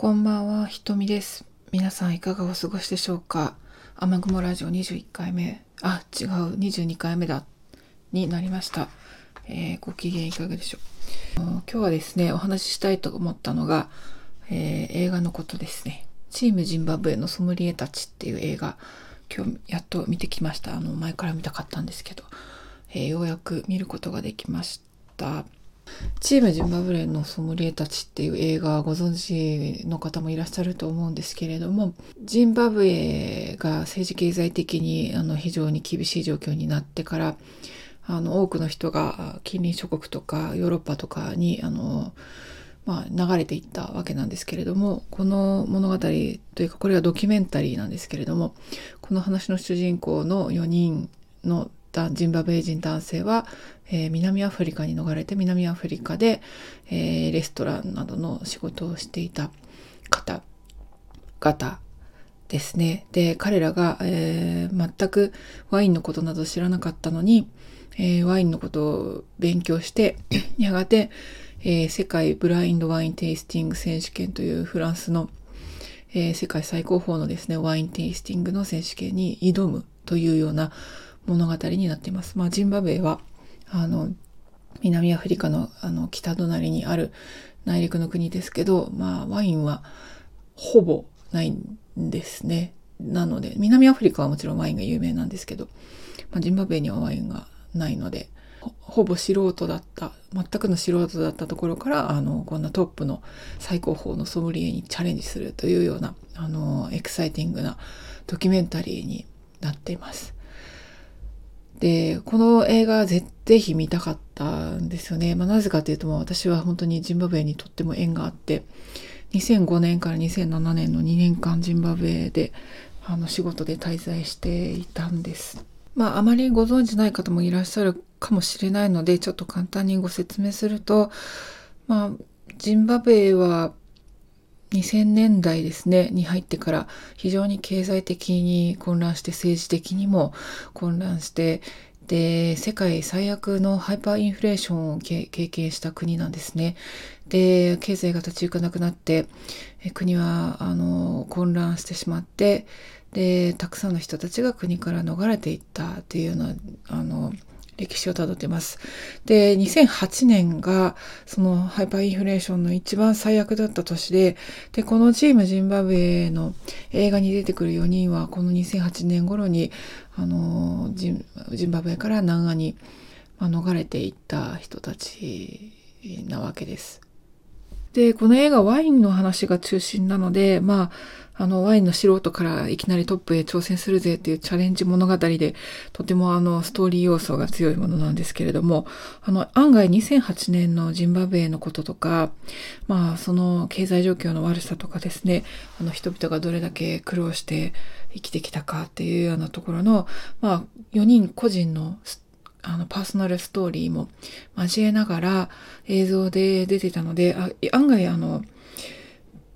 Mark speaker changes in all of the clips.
Speaker 1: こんばんは、ひとみです。皆さんいかがお過ごしでしょうか？雨雲ラジオ21回目、あ、違う、22回目だ、になりました。えーご機嫌いかがでしょう？今日はですね、お話ししたいと思ったのが、えー映画のことですね。チームジンバブエのソムリエたちっていう映画、今日やっと見てきました。あの、前から見たかったんですけど、えーようやく見ることができました。チームジンバブエのソムリエたちっていう映画ご存知の方もいらっしゃると思うんですけれどもジンバブエが政治経済的にあの非常に厳しい状況になってからあの多くの人が近隣諸国とかヨーロッパとかにあの、まあ、流れていったわけなんですけれどもこの物語というかこれはドキュメンタリーなんですけれどもこの話の主人公の4人のジンバブエ人男性は、えー南アフリカに逃れて南アフリカで、えーレストランなどの仕事をしていた方々ですね。で彼らが、えー全くワインのことなど知らなかったのに、えワインのことを勉強して やがて、え世界ブラインドワインテイスティング選手権というフランスのえ世界最高峰のですね、ワインテイスティングの選手権に挑むというような物語になっています。まあ、ジンバブエは、あの、南アフリカのあの北隣にある内陸の国ですけど、まあ、ワインはほぼないんですね。なので、南アフリカはもちろんワインが有名なんですけど、まあ、ジンバブエにはワインがないので、ほぼ素人だった、全くの素人だったところから、あの、こんなトップの最高峰のソムリエにチャレンジするというような、あの、エキサイティングなドキュメンタリーになっています。で、この映画ぜぜひ見たかったんですよね。まあ、なぜかというと、私は本当にジンバブエにとっても縁があって、2005年から2007年の2年間ジンバブエであの仕事で滞在していたんです。まああまりご存知ない方もいらっしゃるかもしれないのでちょっと簡単にご説明するとまあジンバブエは2000年代ですねに入ってから非常に経済的に混乱して政治的にも混乱してで世界最悪のハイパーインフレーションを経験した国なんですね。で経済が立ち行かなくなって国はあの混乱してしまってでたくさんの人たちが国から逃れていったっていうようなあの歴史をたどっています。で、2008年がそのハイパーインフレーションの一番最悪だった年で、で、このチームジンバブエの映画に出てくる4人はこの2008年頃にあのジンジンバブエから南アに、逃れていった人たちなわけです。で、この映画ワインの話が中心なので、まあ、あの、ワインの素人からいきなりトップへ挑戦するぜっていうチャレンジ物語で、とてもあの、ストーリー要素が強いものなんですけれども、あの、案外2008年のジンバブエのこととか、まあ、その経済状況の悪さとかですね、あの、人々がどれだけ苦労して生きてきたかっていうようなところの、まあ、4人個人のあの、パーソナルストーリーも交えながら映像で出てたので、あ案外あの、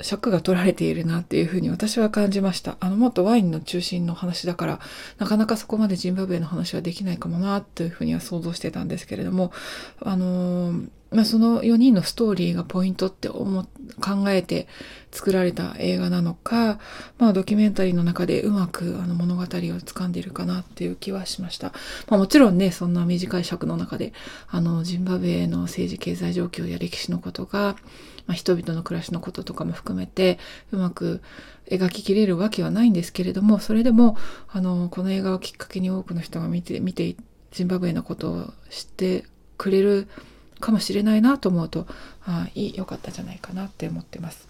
Speaker 1: 尺が取られているなっていうふうに私は感じました。あの、もっとワインの中心の話だから、なかなかそこまでジンバブエの話はできないかもなというふうには想像してたんですけれども、あのーまあ、その4人のストーリーがポイントって思考えて作られた映画なのか、まあ、ドキュメンタリーの中でうまくあの物語を掴んでいるかなっていう気はしました。まあ、もちろんね、そんな短い尺の中で、あの、ジンバブエの政治経済状況や歴史のことが、まあ、人々の暮らしのこととかも含めて、うまく描ききれるわけはないんですけれども、それでも、あの、この映画をきっかけに多くの人が見て、見て、ジンバブエのことを知ってくれるかもしれないなと思うと、あいい、良かったじゃないかなって思ってます。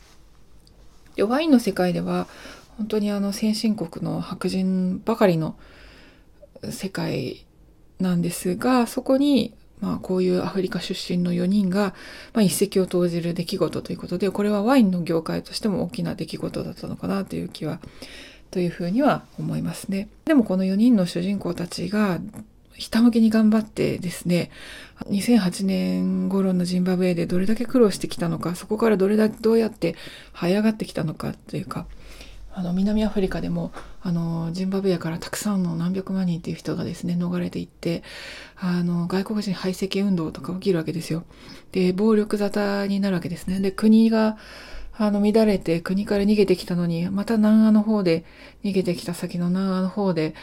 Speaker 1: でワインの世界では本当にあの先進国の白人ばかりの世界なんですがそこにまあこういうアフリカ出身の4人が、まあ、一石を投じる出来事ということでこれはワインの業界としても大きな出来事だったのかなという気はというふうには思いますね。でもこの4人の主人公たちがひたむきに頑張ってですね、2008年頃のジンバブエでどれだけ苦労してきたのか、そこからどれだけどうやって這い上がってきたのかというか、あの南アフリカでもあのジンバブエからたくさんの何百万人っていう人がですね逃れていってあの外国人排斥運動とか起きるわけですよ。で暴力沙汰になるわけですね。で国があの、乱れて国から逃げてきたのに、また南アの方で、逃げてきた先の南アの方で、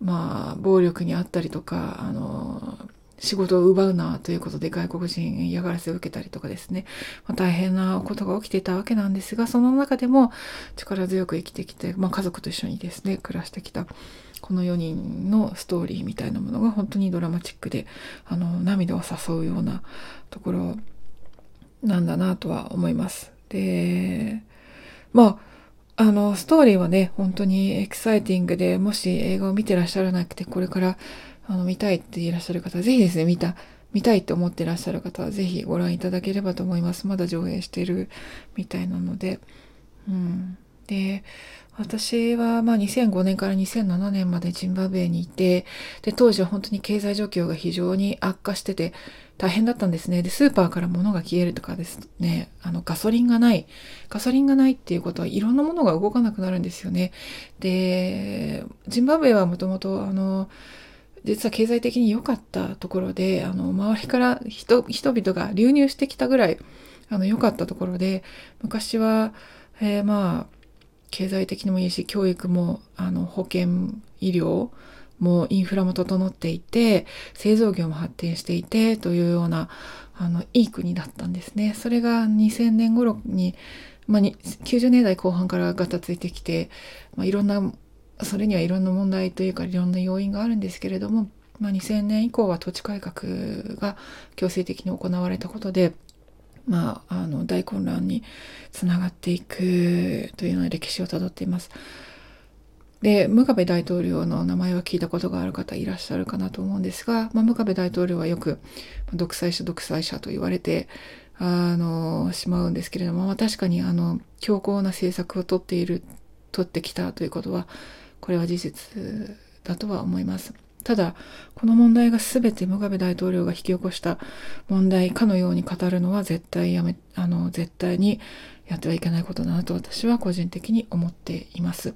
Speaker 1: まあ、暴力にあったりとか、あの、仕事を奪うなということで外国人嫌がらせを受けたりとかですね、まあ、大変なことが起きていたわけなんですが、その中でも力強く生きてきて、まあ、家族と一緒にですね、暮らしてきたこの4人のストーリーみたいなものが本当にドラマチックで、あの、涙を誘うようなところなんだなとは思います。で、まあ、あの、ストーリーはね、本当にエキサイティングで、もし映画を見てらっしゃらなくて、これからあの見たいっていらっしゃる方は、ぜひですね、見た、見たいって思ってらっしゃる方は、ぜひご覧いただければと思います。まだ上映してるみたいなので。うん。で、私はまあ2005年から2007年までジンバブエにいて、で、当時は本当に経済状況が非常に悪化してて、大変だったんですね。で、スーパーから物が消えるとかですね、あの、ガソリンがない。ガソリンがないっていうことはいろんなものが動かなくなるんですよね。で、ジンバブエはもともと、あの、実は経済的に良かったところで、あの、周りから人、人々が流入してきたぐらい、あの、良かったところで、昔は、えー、まあ、経済的にもいいし、教育も、あの、保健、医療もインフラも整っていて、製造業も発展していて、というような、あの、いい国だったんですね。それが2000年頃に、まあ、90年代後半からガタついてきて、まあ、いろんな、それにはいろんな問題というか、いろんな要因があるんですけれども、まあ、2000年以降は土地改革が強制的に行われたことで、まあ、あの大混乱につながっていくというような歴史をたどっています。で、ムガベ大統領の名前は聞いたことがある方いらっしゃるかなと思うんですが、まあ、ムガベ大統領はよく独裁者独裁者と言われてあのしまうんですけれども、まあ、確かにあの強硬な政策をとっている取ってきたということはこれは事実だとは思います。ただ、この問題が全てムガベ大統領が引き起こした問題かのように語るのは絶対やめ、あの、絶対にやってはいけないことだなと私は個人的に思っています。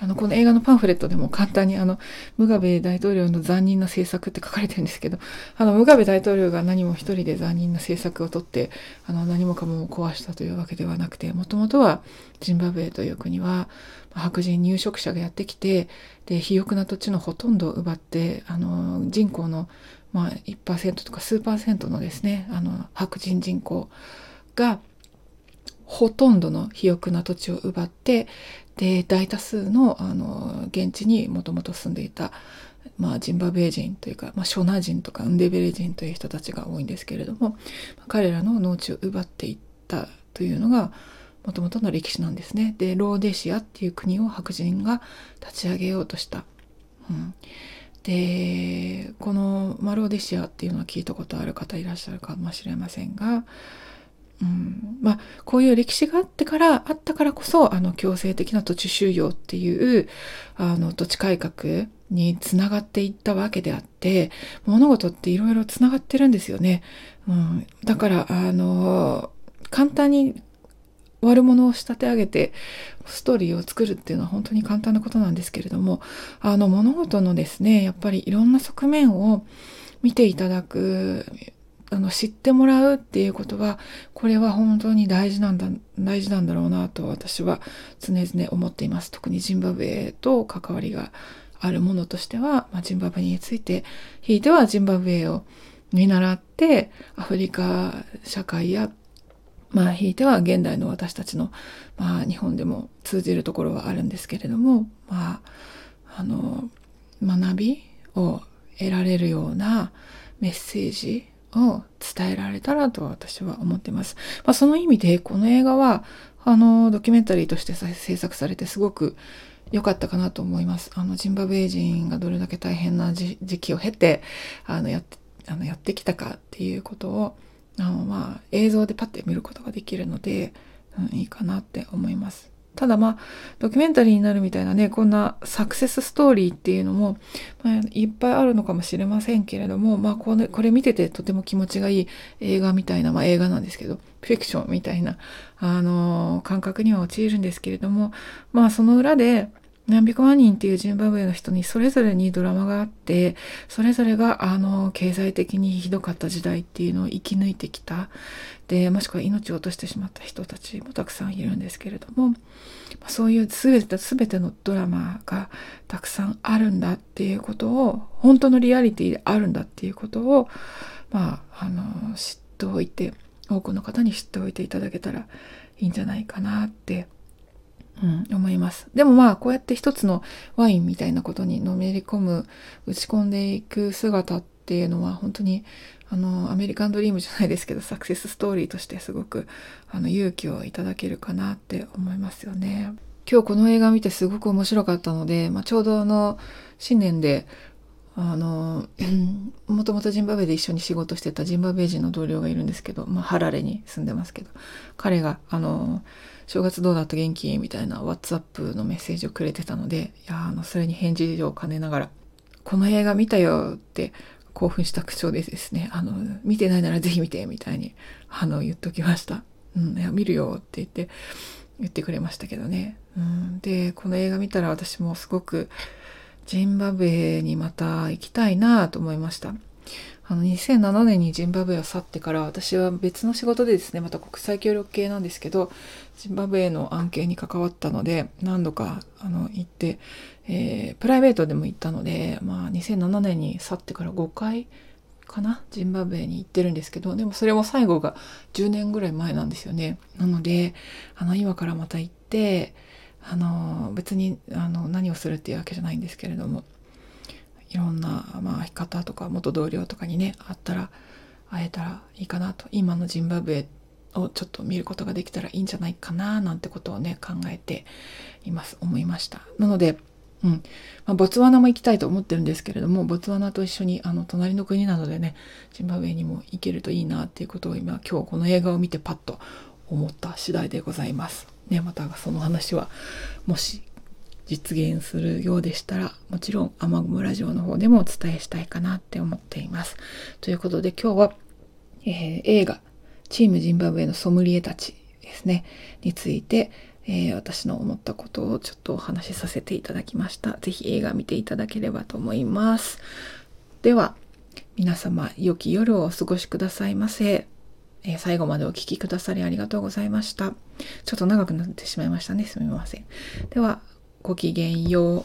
Speaker 1: あの、この映画のパンフレットでも簡単にあの、ムガベ大統領の残忍な政策って書かれてるんですけど、あの、ムガベ大統領が何も一人で残忍な政策をとって、あの、何もかも壊したというわけではなくて、もともとはジンバブエという国は、白人入植者がやってきて、で、肥沃な土地のほとんどを奪って、あの、人口の、まあ、1%とか数パーセントのですね、あの、白人人口が、ほとんどの肥沃な土地を奪って、で、大多数の、あの、現地にもともと住んでいた、まあ、ジンバブエ人というか、まあ、ショナ人とかウンデベレ人という人たちが多いんですけれども、彼らの農地を奪っていったというのが、もともとの歴史なんですね。で、ローデシアっていう国を白人が立ち上げようとした。うん、で、この、まあ、ローデシアっていうのは聞いたことある方いらっしゃるかもしれませんが、うん、まあこういう歴史があってからあったからこそあの強制的な土地収用っていうあの土地改革につながっていったわけであって物事っていろいろつながってるんですよね。うん、だからあの簡単に悪者を仕立て上げてストーリーを作るっていうのは本当に簡単なことなんですけれどもあの物事のですねやっぱりいろんな側面を見ていただくあの知ってもらうっていうことはこれは本当に大事なんだ大事なんだろうなと私は常々思っています。特にジンバブエと関わりがあるものとしては、まあ、ジンバブエについてひいてはジンバブエを見習ってアフリカ社会やまあ、ひいては現代の私たちの、まあ、日本でも通じるところはあるんですけれども、まあ、あの、学びを得られるようなメッセージを伝えられたらと私は思ってます。まあ、その意味でこの映画はあのドキュメンタリーとして制作されてすごく良かったかなと思います。あのジンバブエ人がどれだけ大変な時期を経てあのやってあのやってきたかっていうことをあのまあ映像でパッて見ることができるので、うん、いいかなって思います。ただまあ、ドキュメンタリーになるみたいなね、こんなサクセスストーリーっていうのも、まあ、いっぱいあるのかもしれませんけれども、まあこれ、これ見ててとても気持ちがいい映画みたいな、まあ映画なんですけど、フィクションみたいな、あのー、感覚には陥るんですけれども、まあその裏で、何百万人っていうジンバブエの人にそれぞれにドラマがあってそれぞれがあの経済的にひどかった時代っていうのを生き抜いてきた。でもしくは命を落としてしまった人たちもたくさんいるんですけれどもそういう全て全てのドラマがたくさんあるんだっていうことを本当のリアリティであるんだっていうことをまああの知っておいて多くの方に知っておいていただけたらいいんじゃないかなってうん、思います。でもまあこうやって一つのワインみたいなことにのめり込む打ち込んでいく姿っていうのは本当にあのアメリカンドリームじゃないですけどサクセスストーリーとしてすごくあの勇気をいただけるかなって思いますよね。今日この映画見てすごく面白かったので、まあ、ちょうどあの新年であの、もともとジンバブエで一緒に仕事してたジンバブエ人の同僚がいるんですけど、まあ、ハラレに住んでますけど、彼が、あの、正月どうだった？元気？みたいな WhatsApp のメッセージをくれてたので、いや、あの、それに返事を兼ねながら、この映画見たよって興奮した口調でですね、あの、見てないならぜひ見て、みたいに、あの、言っときました。うん、いや、見るよって言って、言ってくれましたけどね。うん、で、この映画見たら私もすごく、ジンバブエにまた行きたいなと思いました。あの2007年にジンバブエを去ってから私は別の仕事でですねまた国際協力系なんですけどジンバブエの案件に関わったので何度かあの行って、えー、プライベートでも行ったので、まあ、2007年に去ってから5回かなジンバブエに行ってるんですけどでもそれも最後が10年ぐらい前なんですよね。なのであの今からまた行ってあの別にあの何をするっていうわけじゃないんですけれども。いろんな、まあ、方とか元同僚とかにね会ったら会えたらいいかなと。今のジンバブエをちょっと見ることができたらいいんじゃないかななんてことをね考えています。思いました。なのでうん。まあ、ボツワナも行きたいと思ってるんですけれどもボツワナと一緒にあの隣の国なのでねジンバブエにも行けるといいなっていうことを今今日この映画を見てパッと思った次第でございます。ね、またその話はもし実現するようでしたらもちろん雨雲ラジオの方でもお伝えしたいかなって思っています。ということで今日は、えー、映画「チームジンバブエのソムリエたち」ですねについて、えー、私の思ったことをちょっとお話しさせていただきました。是非映画見ていただければと思います。では皆様良き夜をお過ごしくださいませ。え、最後までお聴きくださりありがとうございました。ちょっと長くなってしまいましたね。すみません。では、ごきげんよう。